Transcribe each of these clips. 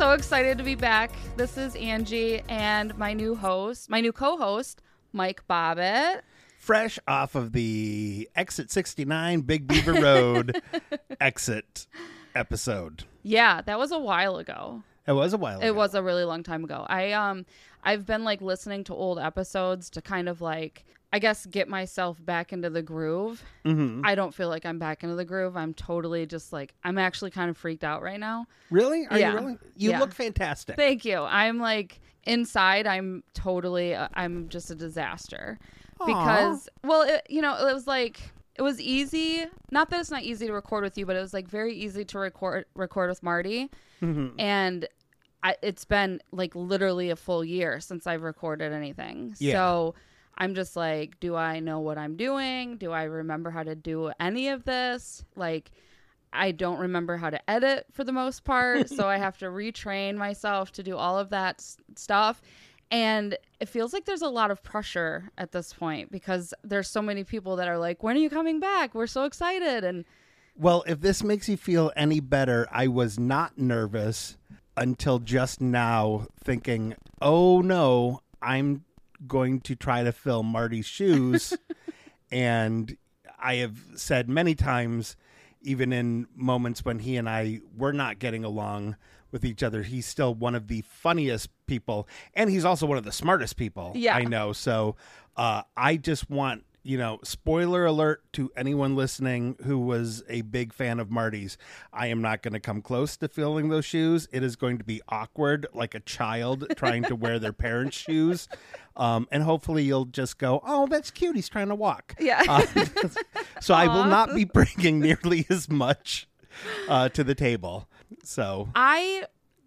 so excited to be back. This is Angie and my new host, my new co host, Mike Bobbitt. Fresh off of the Exit 69 Big Beaver Road exit episode. Yeah, that was a while ago. It was a while ago. It was a really long time ago. I um I've been like listening to old episodes to kind of like I guess get myself back into the groove. Mhm. I don't feel like I'm back into the groove. I'm totally just like I'm actually kind of freaked out right now. Really? Are Yeah. you really? You Yeah. look fantastic. Thank you. I'm like inside. I'm totally. Uh, I'm just a disaster because well, it, you know, it was like it was easy. Not that it's not easy to record with you, but it was like very easy to record record with Marty, Mhm. and I, it's been like literally a full year since I've recorded anything. Yeah. So. I'm just like, do I know what I'm doing? Do I remember how to do any of this? Like, I don't remember how to edit for the most part, so I have to retrain myself to do all of that s- stuff. And it feels like there's a lot of pressure at this point because there's so many people that are like, "When are you coming back? We're so excited!" And Well, if this makes you feel any better, I was not nervous until just now, thinking, oh no, I'm going to try to fill Marty's shoes. and I have said many times, even in moments when he and I were not getting along with each other, he's still one of the funniest people. And he's also one of the smartest people Yeah. I know. So uh, I just want you know, spoiler alert to anyone listening who was a big fan of Marty's. I am not going to come close to filling those shoes. It is going to be awkward, like a child trying to wear their parents' shoes. Um, and hopefully you'll just go, oh, that's cute. He's trying to walk. yeah, Uh, so I will not be bringing nearly as much uh, to the table. So I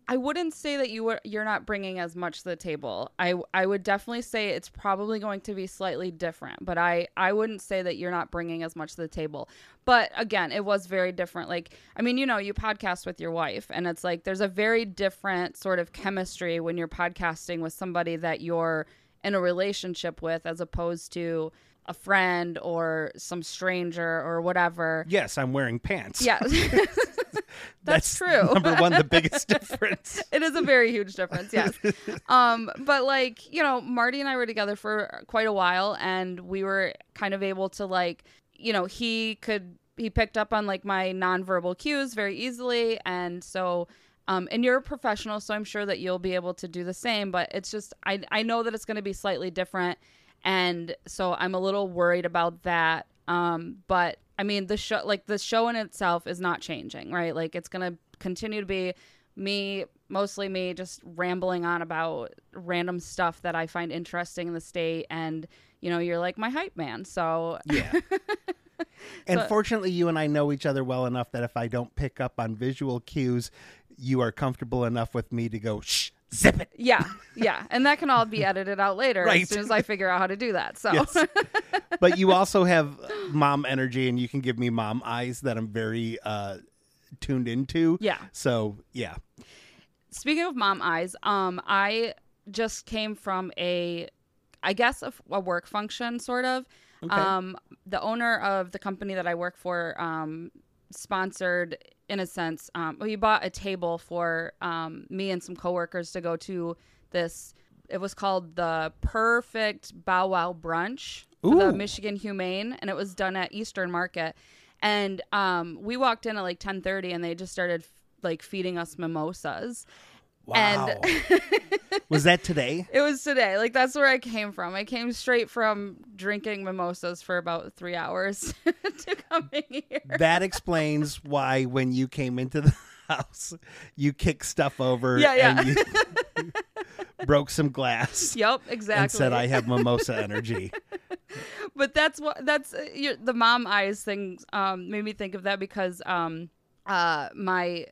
I wouldn't say that you were you're not bringing as much to the table. I I would definitely say it's probably going to be slightly different, but I I wouldn't say that you're not bringing as much to the table. But again, it was very different. Like I mean, you know, you podcast with your wife and it's like there's a very different sort of chemistry when you're podcasting with somebody that you're in a relationship with as opposed to a friend or some stranger or whatever. yes, I'm wearing pants. Yeah. That's true. Number one, the biggest difference. it is a very huge difference yes um but like you know marty and i were together for quite a while and we were kind of able to like you know he could he picked up on like my nonverbal cues very easily and so um and you're a professional so i'm sure that you'll be able to do the same but it's just i i know that it's going to be slightly different and so i'm a little worried about that um but i mean the show like the show in itself is not changing right like it's going to continue to be me mostly me just rambling on about random stuff that i find interesting in the state and you know you're like my hype man so Yeah. and So- fortunately, you and I know each other well enough that if I don't pick up on visual cues, you are comfortable enough with me to go, shh, zip it. yeah yeah and that can all be edited out later Right. as soon as i figure out how to do that so Yes. but you also have mom energy and you can give me mom eyes that I'm very uh, tuned into. yeah So, yeah. speaking of mom eyes um i just came from a i guess a, a work function sort of Okay. um the owner of the company that i work for um sponsored in a sense. Um, we bought a table for um, me and some coworkers to go to this. It was called the Perfect Bow Wow Brunch for the Michigan Humane, and it was done at Eastern Market. And um, we walked in at like ten thirty, and they just started like feeding us mimosas. Wow. was that today? It was today. Like that's where I came from. I came straight from drinking mimosas for about three hours to coming. That explains why when you came into the house, you kicked stuff over Yeah, yeah. and you broke some glass Yep, exactly. and said, I have mimosa energy. but that's what that's uh, your, the mom eyes thing um, made me think of that because um, uh, my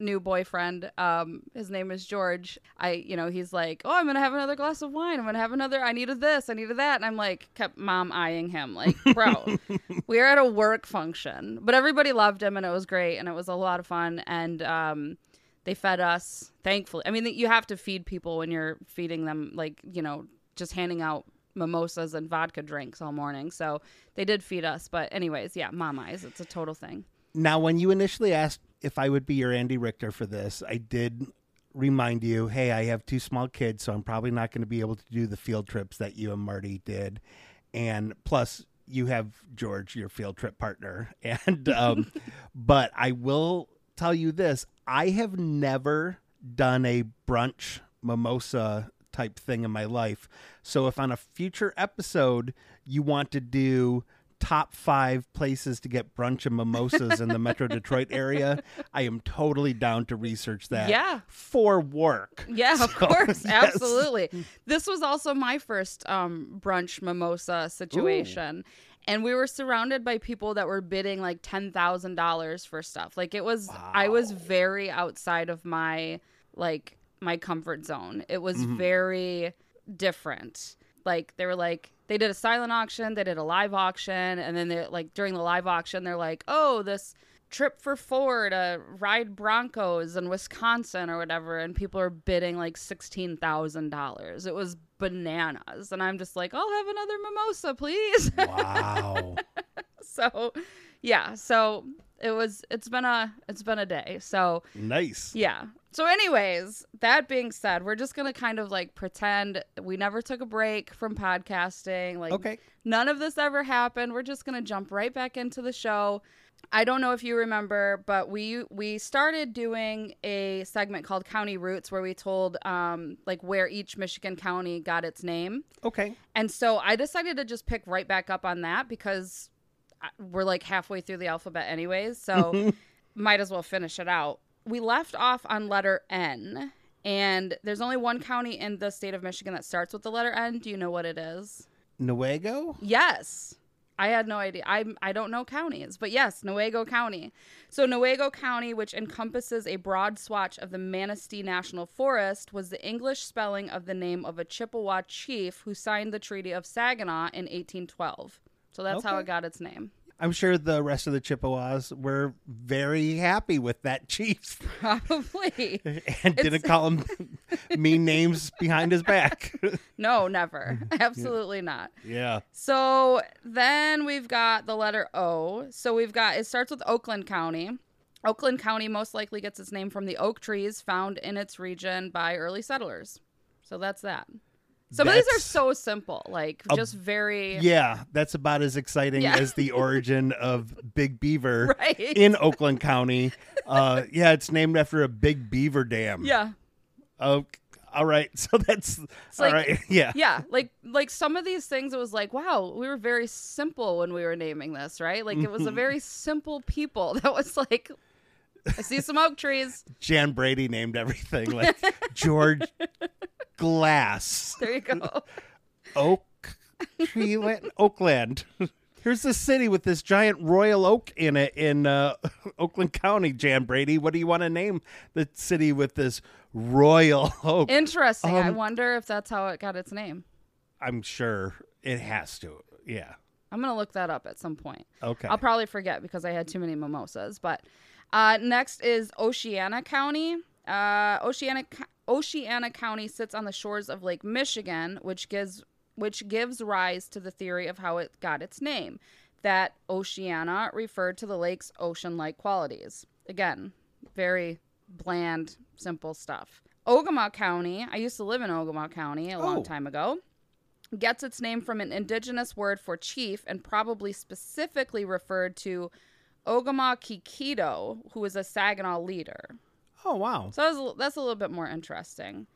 new boyfriend um, his name is george. I you know he's like oh i'm gonna have another glass of wine. I'm gonna have another i needed this i needed that. And i'm like kept mom eyeing him like bro we are at a work function. But everybody loved him and it was great and it was a lot of fun. And um, they fed us thankfully. I mean you have to feed people when you're feeding them like you know just handing out mimosas and vodka drinks all morning. So they did feed us. But anyways yeah mom eyes. It's a total thing. Now, when you initially asked if I would be your Andy Richter for this, I did remind you, hey, I have two small kids, so I'm probably not going to be able to do the field trips that you and Marty did. And plus, you have George, your field trip partner. And, um, but I will tell you this I have never done a brunch mimosa type thing in my life. So if on a future episode you want to do top five places to get brunch and mimosas in the Metro Detroit area, I am totally down to research that. Yeah. For work. Yeah, of course, yes. absolutely. This was also my first um, brunch mimosa situation, and we were surrounded by people that were bidding like ten thousand dollars for stuff. Like it was, I was very outside of my like my comfort zone. It was very different. Like they were like they did a silent auction, they did a live auction, and then they like during the live auction they're like, "Oh, this trip for four uh, to ride Broncos in Wisconsin or whatever," and people are bidding like sixteen thousand dollars. It was bananas, and I'm just like, "I'll have another mimosa, please." Wow. so, yeah, so it was. It's been a. It's been a day. So nice. yeah. So, anyways, that being said, we're just gonna kind of like pretend we never took a break from podcasting. Like, Okay. none of this ever happened. We're just gonna jump right back into the show. I don't know if you remember, but we we started doing a segment called County Roots where we told um like where each Michigan county got its name. Okay. And so I decided to just pick right back up on that because we're like halfway through the alphabet anyways. So might as well finish it out. We left off on letter N, and there's only one county in the state of Michigan that starts with the letter N. Do you know what it is? Newaygo? Yes. I had no idea. I I don't know counties, but yes, Newaygo County. So Newaygo County, which encompasses a broad swatch of the Manistee National Forest, was the English spelling of the name of a Chippewa chief who signed the Treaty of Saginaw in 1812. So that's how it got its name. I'm sure the rest of the Chippewas were very happy with that chief Probably. and didn't call him mean names behind his back. No, never. Absolutely not. yeah. So then we've got the letter O. So we've got it starts with Oakland County. Oakland County most likely gets its name from the oak trees found in its region by early settlers. So that's that. Some of these are so simple, like just very Yeah, that's about as exciting Yeah. as the origin of Big Beaver right. in Oakland County. Uh, yeah, it's named after a big beaver dam. yeah. Oh, all right. So that's all like- right. Yeah. Yeah, like like some of these things it was like, wow, we were very simple when we were naming this, right? Like it was a very simple people that was like I see some oak trees. Jan Brady named everything like George Glass, There you go. Oak Tree Land, Oakland. Here's the city with this giant royal oak in it in uh, Oakland County. Jan Brady, what do you want to name the city with this royal oak? Interesting. I Um, wonder if that's how it got its name. I'm sure it has to. Yeah. I'm gonna look that up at some point. Okay. I'll probably forget because I had too many mimosas. But uh, next is Oceana County. Uh, Oceana Oceana County sits on the shores of Lake Michigan, which gives which gives rise to the theory of how it got its name. that Oceana referred to the lake's ocean like qualities. Again, very bland, simple stuff. Ogemaw County, I used to live in Ogemaw County a long Oh. time ago, gets its name from an indigenous word for chief and probably specifically referred to Ogama Kikido, who was a Saginaw leader. Oh wow. So that's a, that's a little bit more interesting.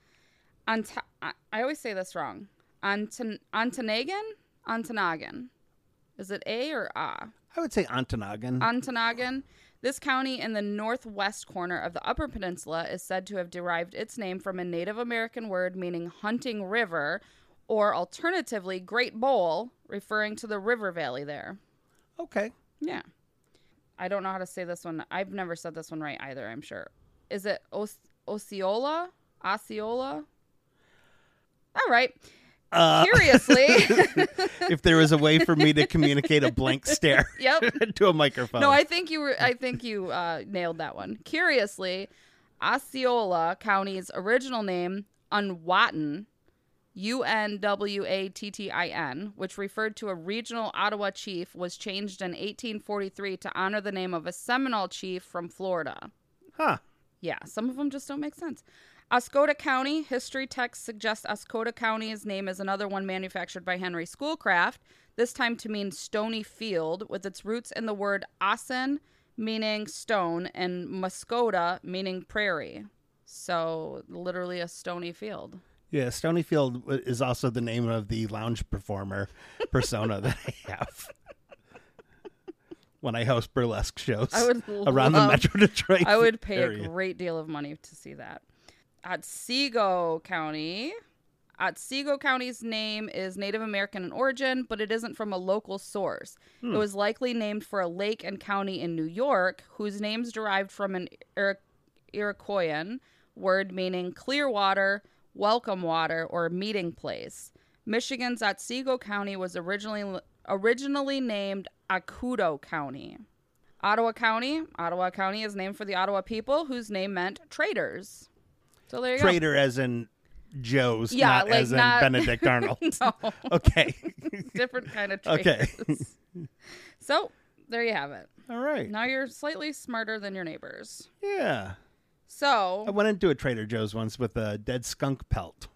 Ant- I I always say this wrong. Anton- Ontonagon? Ontonagon. Is it A or A? I would say Ontonagon. Ontonagon. This county in the northwest corner of the Upper Peninsula is said to have derived its name from a Native American word meaning hunting river, or alternatively, Great Bowl, referring to the river valley there. okay. Yeah. I don't know how to say this one. I've never said this one right either, I'm sure. Is it Os- Osceola? Osceola? All right. Uh, Curiously. if there was a way for me to communicate a blank stare yep. to a microphone. No, I think you were. I think you uh, nailed that one. Curiously, Osceola County's original name, Unwattin, U N W A T T I N, which referred to a regional Ottawa chief, was changed in 1843 to honor the name of a Seminole chief from Florida. huh. Yeah, some of them just don't make sense. Oscoda County, history texts suggest Oscoda County's name is another one manufactured by Henry Schoolcraft, this time to mean stony field, with its roots in the word ossin, meaning stone, and muskoda, meaning prairie. So, literally a stony field. Yeah, Stonyfield is also the name of the lounge performer persona that I have. When I host burlesque shows I would around the Metro Detroit. I would pay area. a great deal of money to see that. Otsego County. Otsego County's name is Native American in origin, but it isn't from a local source. It hmm. was likely named for a lake and county in New York, whose name's derived from an Iro- Iroquoian word meaning clear water, welcome water, or meeting place. Michigan's Otsego County was originally originally named Okkuddo County. Ottawa County. Ottawa County is named for the Ottawa people, whose name meant traders. So there you go. Trader as in Joe's, Yeah, not like as in Benedict Arnold. No, okay. different kind of Okay. so there you have it. All right. Now you're slightly smarter than your neighbors. Yeah. So I went into a Trader Joe's once with a dead skunk pelt.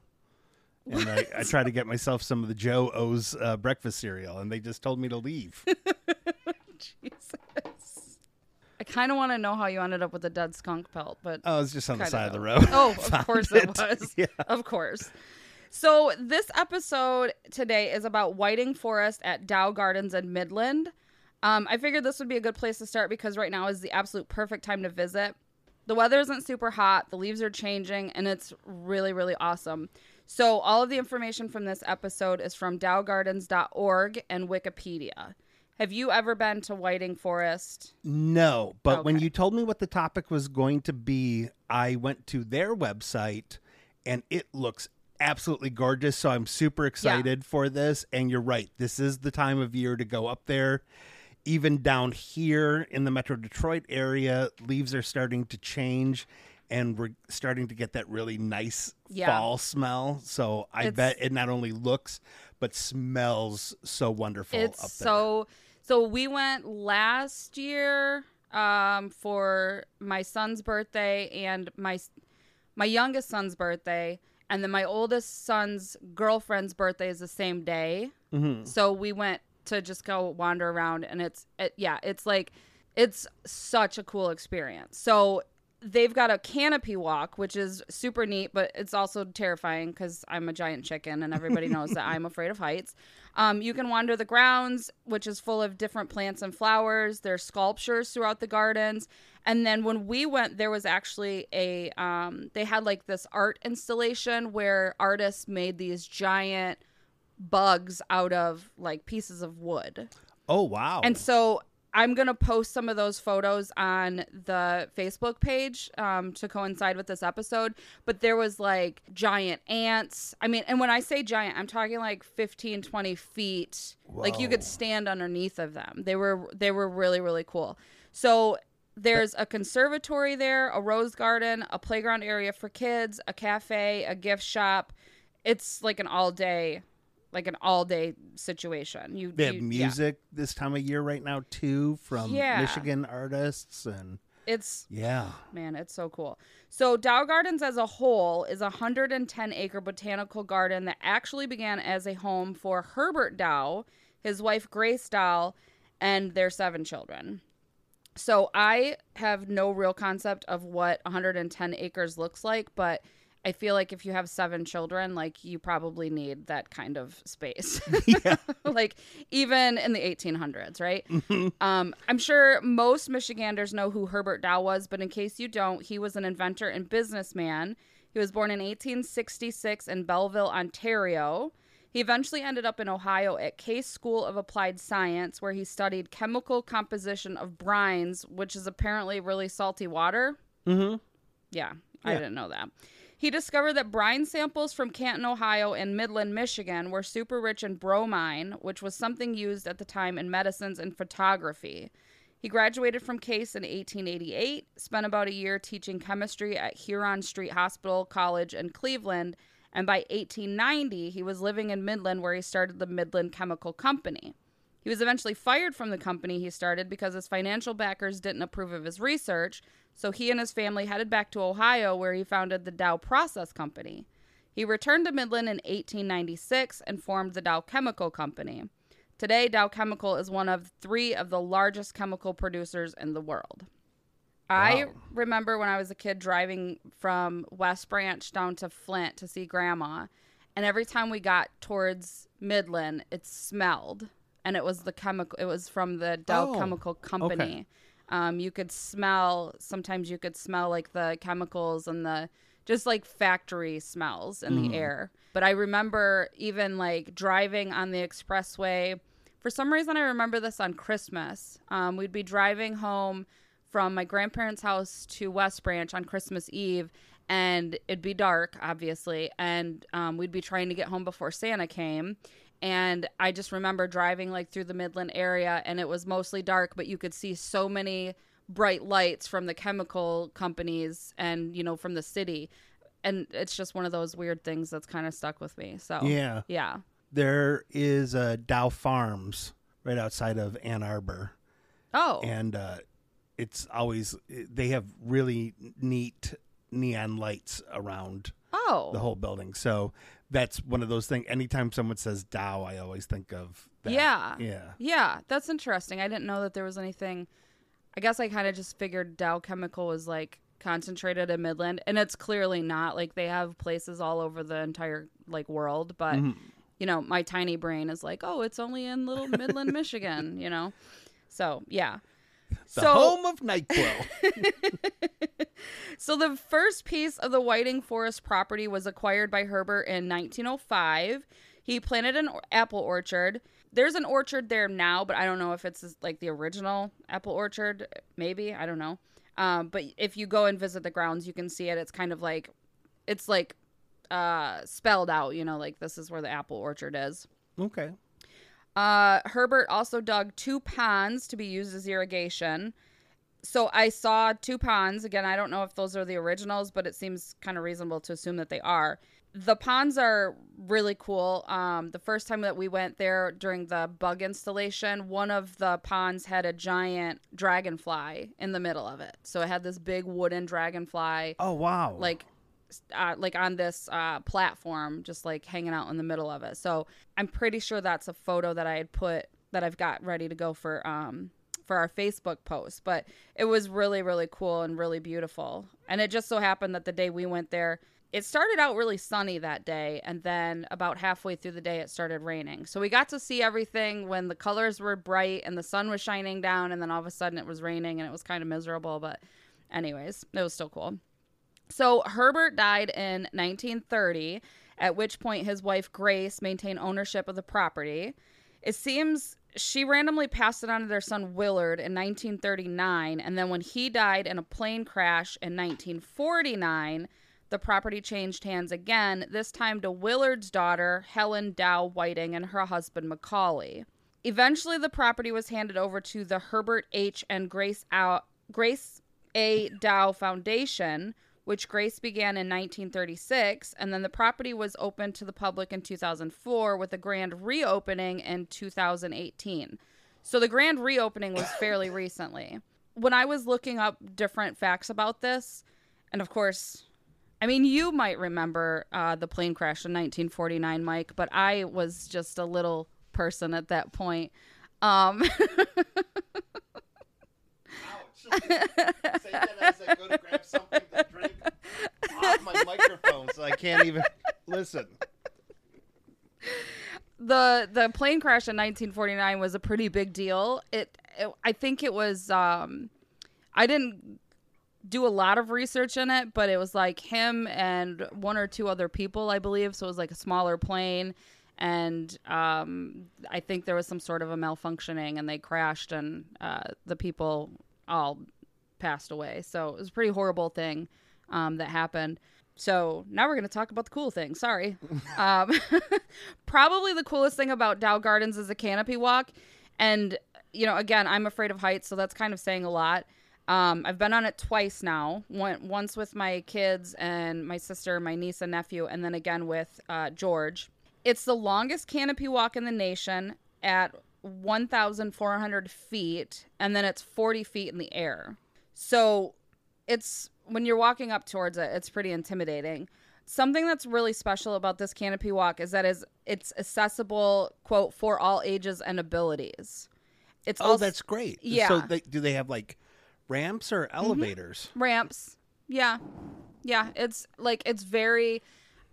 And I, I tried to get myself some of the Joe O's uh, breakfast cereal, and they just told me to leave. Jesus. I kind of want to know how you ended up with a dead skunk pelt, but Oh, it's just on the side of the road. Oh, of course it was. Yeah. Of course. So this episode today is about Whiting Forest at Dow Gardens in Midland. Um, I figured this would be a good place to start because right now is the absolute perfect time to visit. The weather isn't super hot, the leaves are changing, and it's really, really awesome. So all of the information from this episode is from dowgardens.org and Wikipedia. Have you ever been to Whiting Forest? No, but when you told me what the topic was going to be, I went to their website and it looks absolutely gorgeous. So I'm super excited for this. And you're right, this is the time of year to go up there. Even down here in the Metro Detroit area, leaves are starting to change and we're starting to get that really nice Yeah. fall smell. So I It's- bet it not only looks, but smells so wonderful it's up there. so so we went last year um for my son's birthday and my my youngest son's birthday and then my oldest son's girlfriend's birthday is the same day Mhm. so we went to just go wander around and it's it, yeah it's like it's such a cool experience so they've got a canopy walk which is super neat but it's also terrifying because i'm a giant chicken and everybody knows that i'm afraid of heights um, you can wander the grounds which is full of different plants and flowers there's sculptures throughout the gardens and then when we went there was actually a um, they had like this art installation where artists made these giant bugs out of like pieces of wood. Oh, wow. And so I'm going to post some of those photos on the Facebook page um, to coincide with this episode. But there was like giant ants. I mean, and when I say giant, I'm talking like 15, 20 feet. Like you could stand underneath of them. They were they were really really cool. So there's a conservatory there, a rose garden, a playground area for kids, a cafe, a gift shop. It's like an all day like an all day situation. You They have you- yeah. music this time of year right now too from Yeah. Michigan artists and It's yeah. Man, it's so cool. So Dow Gardens as a whole is a 110 acre botanical garden that actually began as a home for Herbert Dow, his wife Grace Dow, and their seven children. So I have no real concept of what 110 acres looks like, but I feel like if you have seven children, like you probably need that kind of space. like even in the 1800s, right? Um, I'm sure most Michiganders know who Herbert Dow was, but in case you don't, he was an inventor and businessman. He was born in 1866 in Belleville, Ontario. He eventually ended up in Ohio at Case School of Applied Science, where he studied chemical composition of brines, which is apparently really salty water. Mm-hmm. Yeah, I didn't know that. He discovered that brine samples from Canton, Ohio, and Midland, Michigan were super rich in bromine, which was something used at the time in medicines and photography. He graduated from Case in 1888, spent about a year teaching chemistry at Huron Street Hospital College in Cleveland, and by 1890, he was living in Midland where he started the Midland Chemical Company. He was eventually fired from the company he started because his financial backers didn't approve of his research, so he and his family headed back to Ohio where he founded the Dow Process Company. He returned to Midland in 1896 and formed the Dow Chemical Company. Today, Dow Chemical is one of three of the largest chemical producers in the world. I remember when I was a kid driving from West Branch down to Flint to see grandma, and every time we got towards Midland, it smelled, and it was the chemical. It was from the Dow Oh, Chemical Company. Um, you could smell. Sometimes you could smell like the chemicals and the just like factory smells in the air. But I remember even like driving on the expressway. For some reason, I remember this on Christmas. Um, we'd be driving home from my grandparents' house to West Branch on Christmas Eve, and it'd be dark, obviously, and um, we'd be trying to get home before Santa came. And I just remember driving like through the Midland area, and it was mostly dark, but you could see so many bright lights from the chemical companies and you know from the city, and it's just one of those weird things that's kind of stuck with me. So Yeah. yeah, There is a Dow Farms right outside of Ann Arbor. oh, and uh, it's always they have really neat neon lights around oh, the whole building. So that's one of those things. Anytime someone says Dow, I always think of that. Yeah. yeah, Yeah, that's interesting. I didn't know that there was anything. I guess I kind of just figured Dow Chemical was like concentrated in Midland, and it's clearly not. Like they have places all over the entire like world, but Mm-hmm. you know, my tiny brain is like, oh, it's only in little Midland, Michigan. You know, so yeah. The so home of Nyquil. So the first piece of the Whiting Forest property was acquired by Herbert in 1905. He planted an apple orchard. There's an orchard there now, but I don't know if it's like the original apple orchard. Maybe I don't know. Um, but if you go and visit the grounds, you can see it. It's kind of like, it's like uh, spelled out. You know, like this is where the apple orchard is. okay, Uh, Herbert also dug two ponds to be used as irrigation. So I saw two ponds. Again, I don't know if those are the originals, but it seems kind of reasonable to assume that they are. The ponds are really cool. Um, the first time that we went there during the bug installation, one of the ponds had a giant dragonfly in the middle of it. So it had this big wooden dragonfly oh wow, like uh, like on this uh, platform, just like hanging out in the middle of it. So I'm pretty sure that's a photo that I had put that I've got ready to go for um for our Facebook post. But it was really really cool and really beautiful. And it just so happened that the day we went there, it started out really sunny that day, and then about halfway through the day, it started raining. So we got to see everything when the colors were bright and the sun was shining down, and then all of a sudden it was raining and it was kind of miserable. But anyways, it was still cool. So Herbert died in 1930, at which point his wife Grace maintained ownership of the property. It seems she randomly passed it on to their son Willard in 1939, and then when he died in a plane crash in 1949, the property changed hands again, this time to Willard's daughter, Helen Dow Whiting, and her husband Macauley. Eventually, the property was handed over to the Herbert H. and Grace, Au- Grace A. Dow Foundation, which Grace began in 1936, and then the property was opened to the public in 2004 with a grand reopening in 2018. So the grand reopening was fairly recently. When I was looking up different facts about this, and of course, I mean, you might remember uh, the plane crash in 1949, Mike, but I was just a little person at that point. Um, Say that as I go to grab something to drink off my microphone, so I can't even listen. the the plane crash in 1949 was a pretty big deal. It, it I think it was um I didn't do a lot of research in it, but it was like him and one or two other people, I believe. So it was like a smaller plane and um I think there was some sort of a malfunctioning and they crashed and uh the people all passed away. So it was a pretty horrible thing um that happened. So now we're going to talk about the cool thing. Sorry. um, probably the coolest thing about Dow Gardens is the canopy walk. And, you know, again, I'm afraid of heights, so that's kind of saying a lot. Um, I've been on it twice now. One, once with my kids and my sister, my niece and nephew, and then again with uh, George. It's the longest canopy walk in the nation at 1,400 feet, and then it's 40 feet in the air. So it's when you're walking up towards it, it's pretty intimidating. Something that's really special about this canopy walk is that is it's accessible, quote, for all ages and abilities. It's Oh, also that's great. Yeah. So they, do they have like ramps or elevators? ramps. Yeah. Yeah, it's like it's very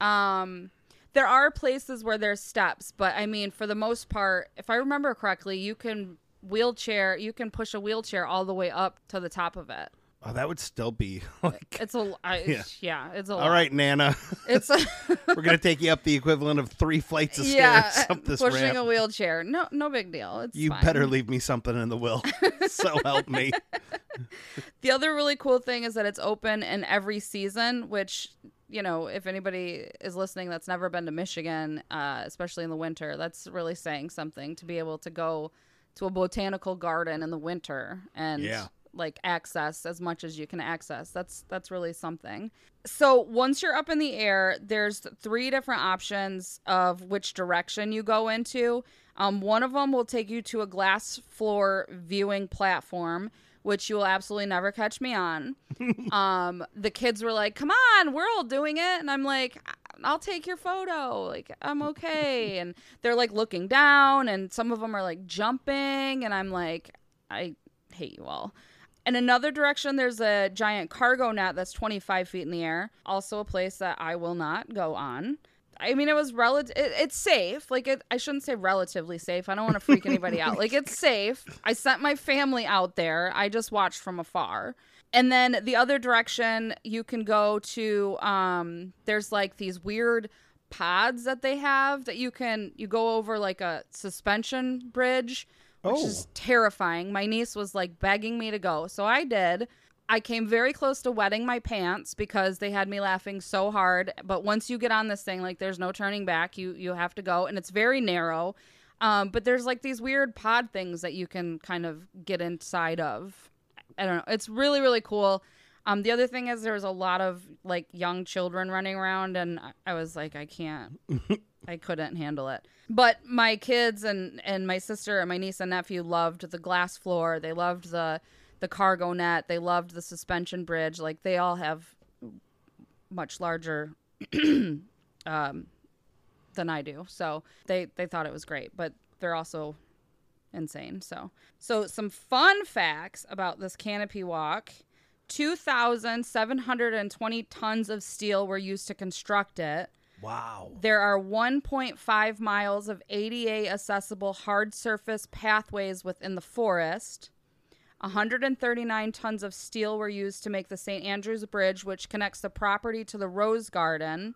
um there are places where there's steps, but I mean for the most part, if I remember correctly, you can wheelchair, you can push a wheelchair all the way up to the top of it. Oh, that would still be like. It's a I, Yeah. yeah. it's a lot All right, Nana. It's a We're gonna take you up the equivalent of three flights of stairs yeah, up this pushing ramp. a wheelchair. No, no big deal. It's you fine. better leave me something in the will. so help me. The other really cool thing is that it's open in every season, which you know, if anybody is listening that's never been to Michigan, uh, especially in the winter, that's really saying something to be able to go to a botanical garden in the winter and Yeah. Like access as much as you can access. That's that's really something. So once you're up in the air, there's three different options of which direction you go into. Um, one of them will take you to a glass floor viewing platform, which you will absolutely never catch me on. um, the kids were like, "Come on, we're all doing it," and I'm like, "I'll take your photo. Like, I'm okay." and they're like looking down, and some of them are like jumping, and I'm like, "I hate you all." In another direction, there's a giant cargo net that's 25 feet in the air. Also, a place that I will not go on. I mean, it was relative. It, it's safe. Like, it, I shouldn't say relatively safe. I don't want to freak anybody out. Like, it's safe. I sent my family out there. I just watched from afar. And then the other direction, you can go to. Um, there's like these weird pods that they have that you can you go over like a suspension bridge which Oh. is terrifying. My niece was like begging me to go. So I did. I came very close to wetting my pants because they had me laughing so hard. But once you get on this thing, like there's no turning back. You you have to go, and it's very narrow. Um, but there's like these weird pod things that you can kind of get inside of. I don't know. It's really really cool. Um, the other thing is there's a lot of like young children running around, and I- I was like, I can't. I couldn't handle it. But my kids and and my sister and my niece and nephew loved the glass floor. They loved the the cargo net. They loved the suspension bridge. Like they all have much larger um, than I do. So they they thought it was great, but they're also insane. So so some fun facts about this canopy walk. 2,720 tons of steel were used to construct it. Wow. There are 1.5 miles of ADA accessible hard surface pathways within the forest. 139 tons of steel were used to make the St. Andrews Bridge, which connects the property to the Rose Garden.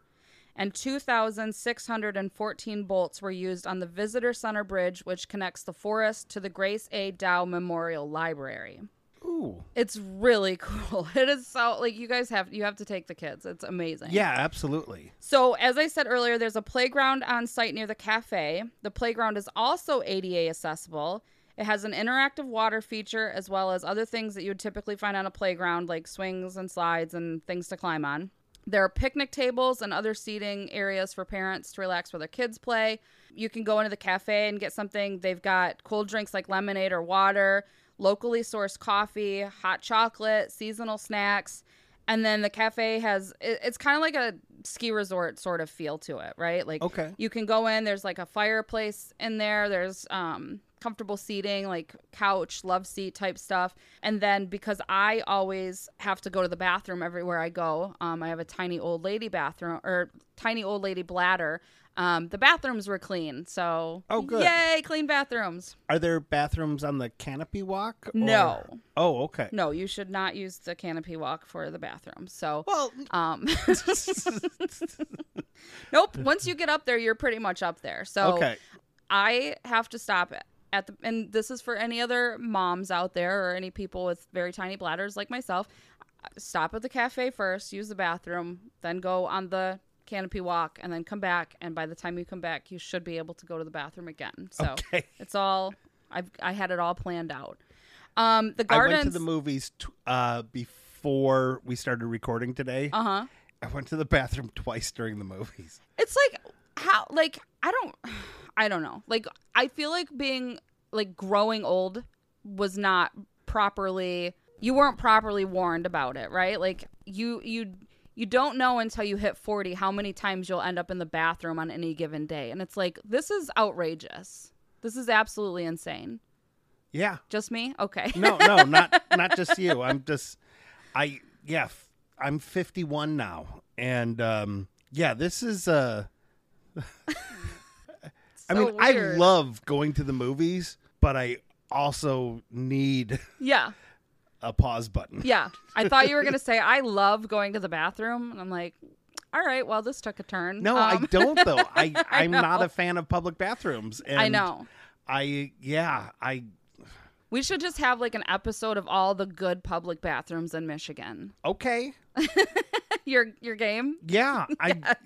And 2,614 bolts were used on the Visitor Center Bridge, which connects the forest to the Grace A. Dow Memorial Library. Ooh. It's really cool. It is so like you guys have you have to take the kids. It's amazing. Yeah, absolutely. So, as I said earlier, there's a playground on site near the cafe. The playground is also ADA accessible. It has an interactive water feature as well as other things that you would typically find on a playground, like swings and slides and things to climb on. There are picnic tables and other seating areas for parents to relax while their kids play. You can go into the cafe and get something. They've got cold drinks like lemonade or water, locally sourced coffee, hot chocolate, seasonal snacks. And then the cafe has it- it's kind of like a ski resort sort of feel to it, right? Like Okay. you can go in, there's like a fireplace in there, there's um comfortable seating, like couch, love seat type stuff. And then because I always have to go to the bathroom everywhere I go, um, I have a tiny old lady bathroom or tiny old lady bladder. Um, the bathrooms were clean, so Oh, good. yay, clean bathrooms. Are there bathrooms on the canopy walk? or- No. Oh, okay. No, you should not use the canopy walk for the bathroom. So, Well, um, nope. Once you get up there, you're pretty much up there. So, okay. I have to stop it at the and this is for any other moms out there or any people with very tiny bladders like myself. Stop at the cafe first, use the bathroom, then go on the canopy walk and then come back and by the time you come back, you should be able to go to the bathroom again. So Okay. it's all I've I had it all planned out. Um the gardens I went to the movies t- uh, before we started recording today. Uh-huh. I went to the bathroom twice during the movies. It's like how like I don't I don't know. Like I feel like being like growing old was not properly you weren't properly warned about it, right? Like you you you don't know until you hit 40 how many times you'll end up in the bathroom on any given day. And it's like this is outrageous. This is absolutely insane. Yeah. Just me? Okay. No, no, not not just you. I'm just I yeah, f- I'm 51 now. And um yeah, this is uh I So mean, I love going to the movies, but I also need Yeah. A pause button. Yeah. I thought you were going to say I love going to the bathroom and I'm like, all right, well this took a turn. No, I Um, don't though. I, I I'm not a fan of public bathrooms. And I know. I yeah, I We should just have like an episode of all the good public bathrooms in Michigan. okay. your your game? Yeah, I Yes.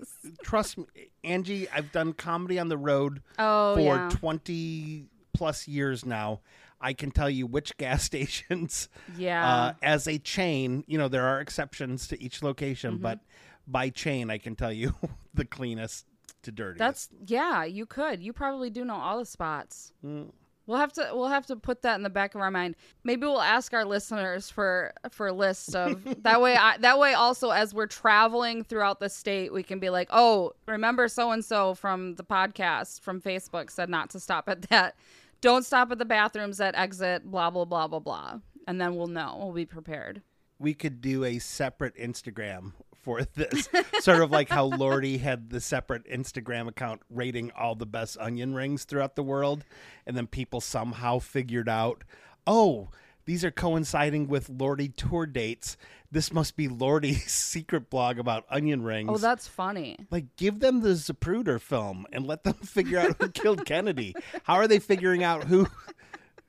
trust me, Angie. I've done comedy on the road Oh for yeah. 20 plus years now. I can tell you which gas stations, yeah. uh, as a chain, you know, there are exceptions to each location, Mm-hmm. but by chain, I can tell you the cleanest to dirtiest. That's yeah, you could. You probably do know all the spots. Mm. We'll have to we'll have to put that in the back of our mind. Maybe we'll ask our listeners for for lists of that way I, that way also as we're traveling throughout the state we can be like, "Oh, remember so and so from the podcast from Facebook said not to stop at that. Don't stop at the bathrooms at exit blah blah blah blah blah." And then we'll know. We'll be prepared. we could do a separate Instagram for this. sort of like how Lordy had the separate Instagram account rating all the best onion rings throughout the world. And then people somehow figured out, oh, these are coinciding with Lordy tour dates. This must be Lordy's secret blog about onion rings. Oh, that's funny. like, give them the Zapruder film and let them figure out who killed Kennedy. How are they figuring out who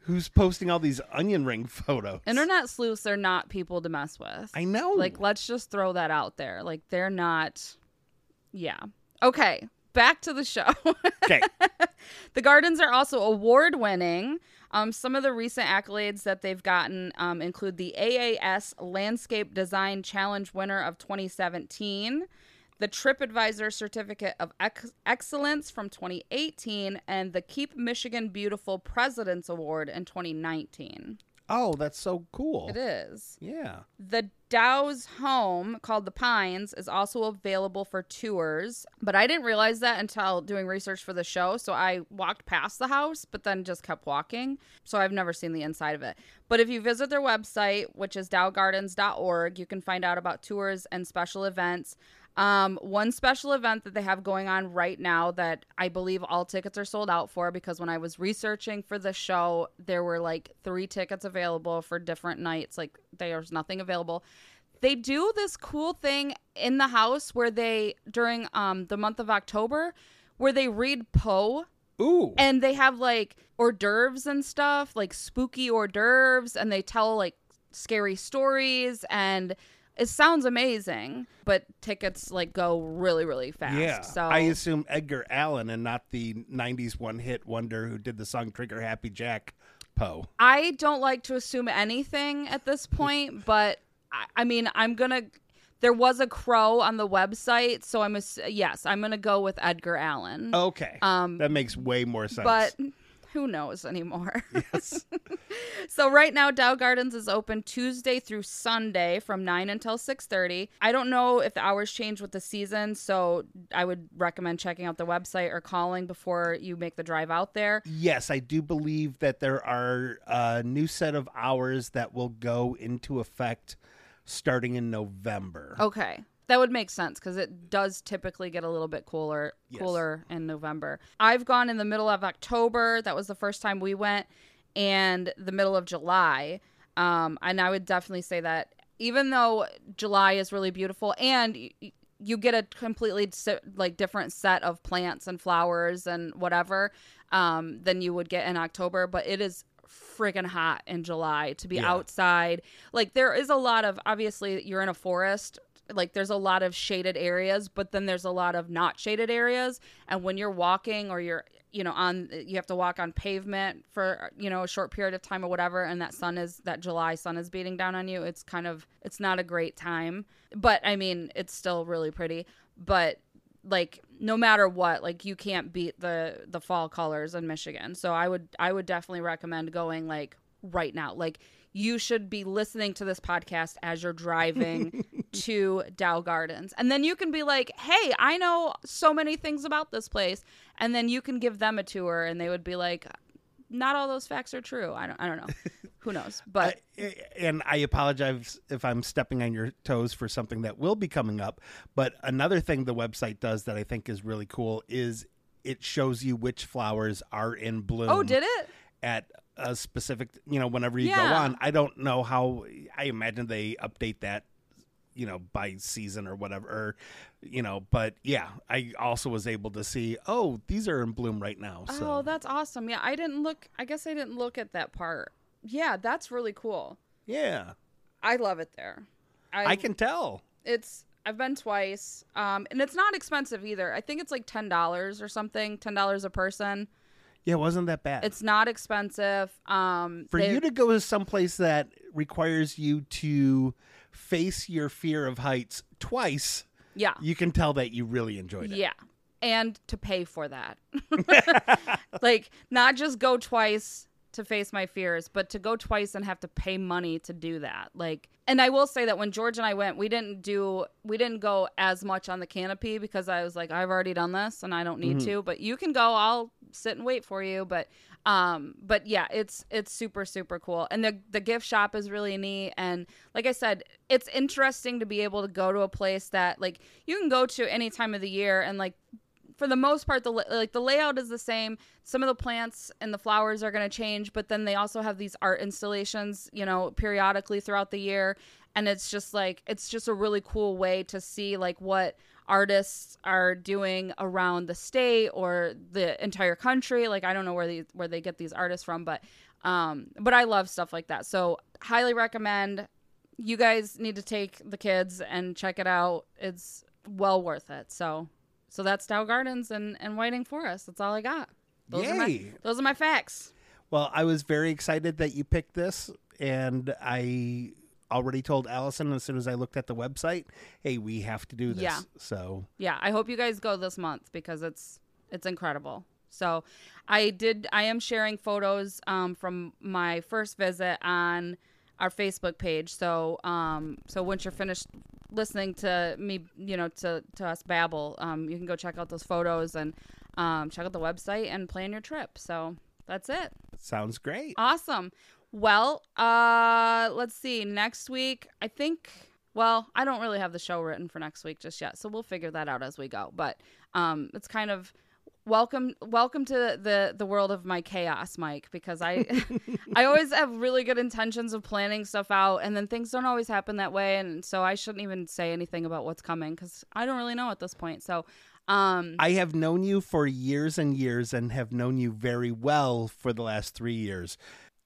who's posting all these onion ring photos? Internet sleuths are not people to mess with. I know. Like, let's just throw that out there. Like, they're not. Yeah. Okay. Back to the show. okay. the Gardens are also award winning. Um, some of the recent accolades that they've gotten um, include the AAS Landscape Design Challenge winner of 2017, the TripAdvisor Certificate of Ex- Excellence from 2018, and the Keep Michigan Beautiful President's Award in 2019. Oh, that's so cool. It is. Yeah. The Dow's home, called the Pines, is also available for tours. But I didn't realize that until doing research for the show. So I walked past the house, but then just kept walking. So I've never seen the inside of it. But if you visit their website, which is dowgardens.org, you can find out about tours and special events. Um, one special event that they have going on right now that I believe all tickets are sold out for because when I was researching for the show, there were like three tickets available for different nights. Like there's nothing available. They do this cool thing in the house where they during um the month of October where they read Poe Ooh. and they have like hors d'oeuvres and stuff, like spooky hors d'oeuvres, and they tell like scary stories and it sounds amazing, but tickets like go really, really fast. yeah. So I assume Edgar Allan and not the 90s one hit wonder who did the song Trigger Happy Jack Poe. I don't like to assume anything at this point, but I, I mean, I'm gonna. There was a crow on the website, so I'm a yes. I'm gonna go with Edgar Allan. Okay, Um, that makes way more sense. but who knows anymore? yes, so right now, Dow Gardens is open Tuesday through Sunday from nine until six thirty. I don't know if the hours change with the season, so I would recommend checking out the website or calling before you make the drive out there. yes, I do believe that there are a new set of hours that will go into effect starting in November. Okay. That would make sense because it does typically get a little bit cooler, Yes. cooler in November. I've gone in the middle of October. That was the first time we went, and the middle of July. Um, and I would definitely say that even though July is really beautiful, and y- you get a completely like different set of plants and flowers and whatever um, than you would get in October, but it is friggin' hot in July to be Yeah. outside. Like there is a lot of obviously you're in a forest. Like there's a lot of shaded areas, but then there's a lot of not shaded areas. And when you're walking or you're you know on you have to walk on pavement for you know a short period of time or whatever and that sun is that July sun is beating down on you, it's kind of it's not a great time. But I mean, it's still really pretty. But like no matter what like you can't beat the the fall colors in michigan so i would i would definitely recommend going like right now like you should be listening to this podcast as you're driving to dow gardens. And then you can be like hey i know so many things about this place. And then you can give them a tour and they would be like not all those facts are true. I don't i don't know. Who knows? But I- and I apologize if I'm stepping on your toes for something that will be coming up. But another thing the website does that I think is really cool is it shows you which flowers are in bloom. oh did it? at a specific, you know, whenever you go on. I don't know how. I imagine they update that, you know, by season or whatever, or, you know. But yeah, I also was able to see. Oh, these are in bloom right now. So Oh, that's awesome. Yeah, I didn't look. I guess I didn't look at that part. Yeah, that's really cool. yeah, I love it there. I, I can tell. It's. I've been twice, um, and it's not expensive either. I think it's like ten dollars or something. Ten dollars a person. Yeah, it wasn't that bad. It's not expensive. Um, for they- you to go to someplace that requires you to face your fear of heights twice, yeah, you can tell that you really enjoyed it. yeah, and to pay for that, like not just go twice to face my fears, but to go twice and have to pay money to do that. Like, and I will say that when George and I went, we didn't do, we didn't go as much on the canopy because I was like, I've already done this and I don't need to. But you can go. I'll sit and wait for you. But, um, but yeah, it's it's super super cool, and the the gift shop is really neat. And like I said, it's interesting to be able to go to a place that like you can go to any time of the year and like for the most part the like the layout is the same some of the plants and the flowers are going to change but then they also have these art installations you know periodically throughout the year and it's just like it's just a really cool way to see like what artists are doing around the state or the entire country like i don't know where these where they get these artists from but um but i love stuff like that so highly recommend you guys need to take the kids and check it out it's well worth it so so that's Dow Gardens and, and Whiting Forest. That's all I got. Those are my Yay. those are my facts. Well, I was very excited that you picked this, and I already told Allison as soon as I looked at the website, "Hey, we have to do this." Yeah. So Yeah, I hope you guys go this month because it's it's incredible. So I did I am sharing photos um, from my first visit on our Facebook page. So um so once you're finished listening to me, you know, to to us babble, um, you can go check out those photos and um, check out the website and plan your trip. So that's it. sounds great. Awesome. Well, uh let's see. Next week, I think well, I don't really have the show written for next week just yet, so we'll figure that out as we go. But um it's kind of welcome welcome to the the world of my chaos, Mike, because I I always have really good intentions of planning stuff out and then things don't always happen that way and so I shouldn't even say anything about what's coming cuz I don't really know at this point. So um I have known you for years and years, and have known you very well for the last three years.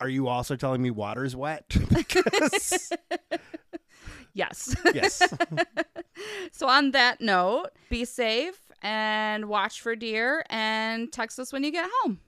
Are you also telling me water's wet? Because yes. yes, So on that note, be safe and watch for deer and text us when you get home.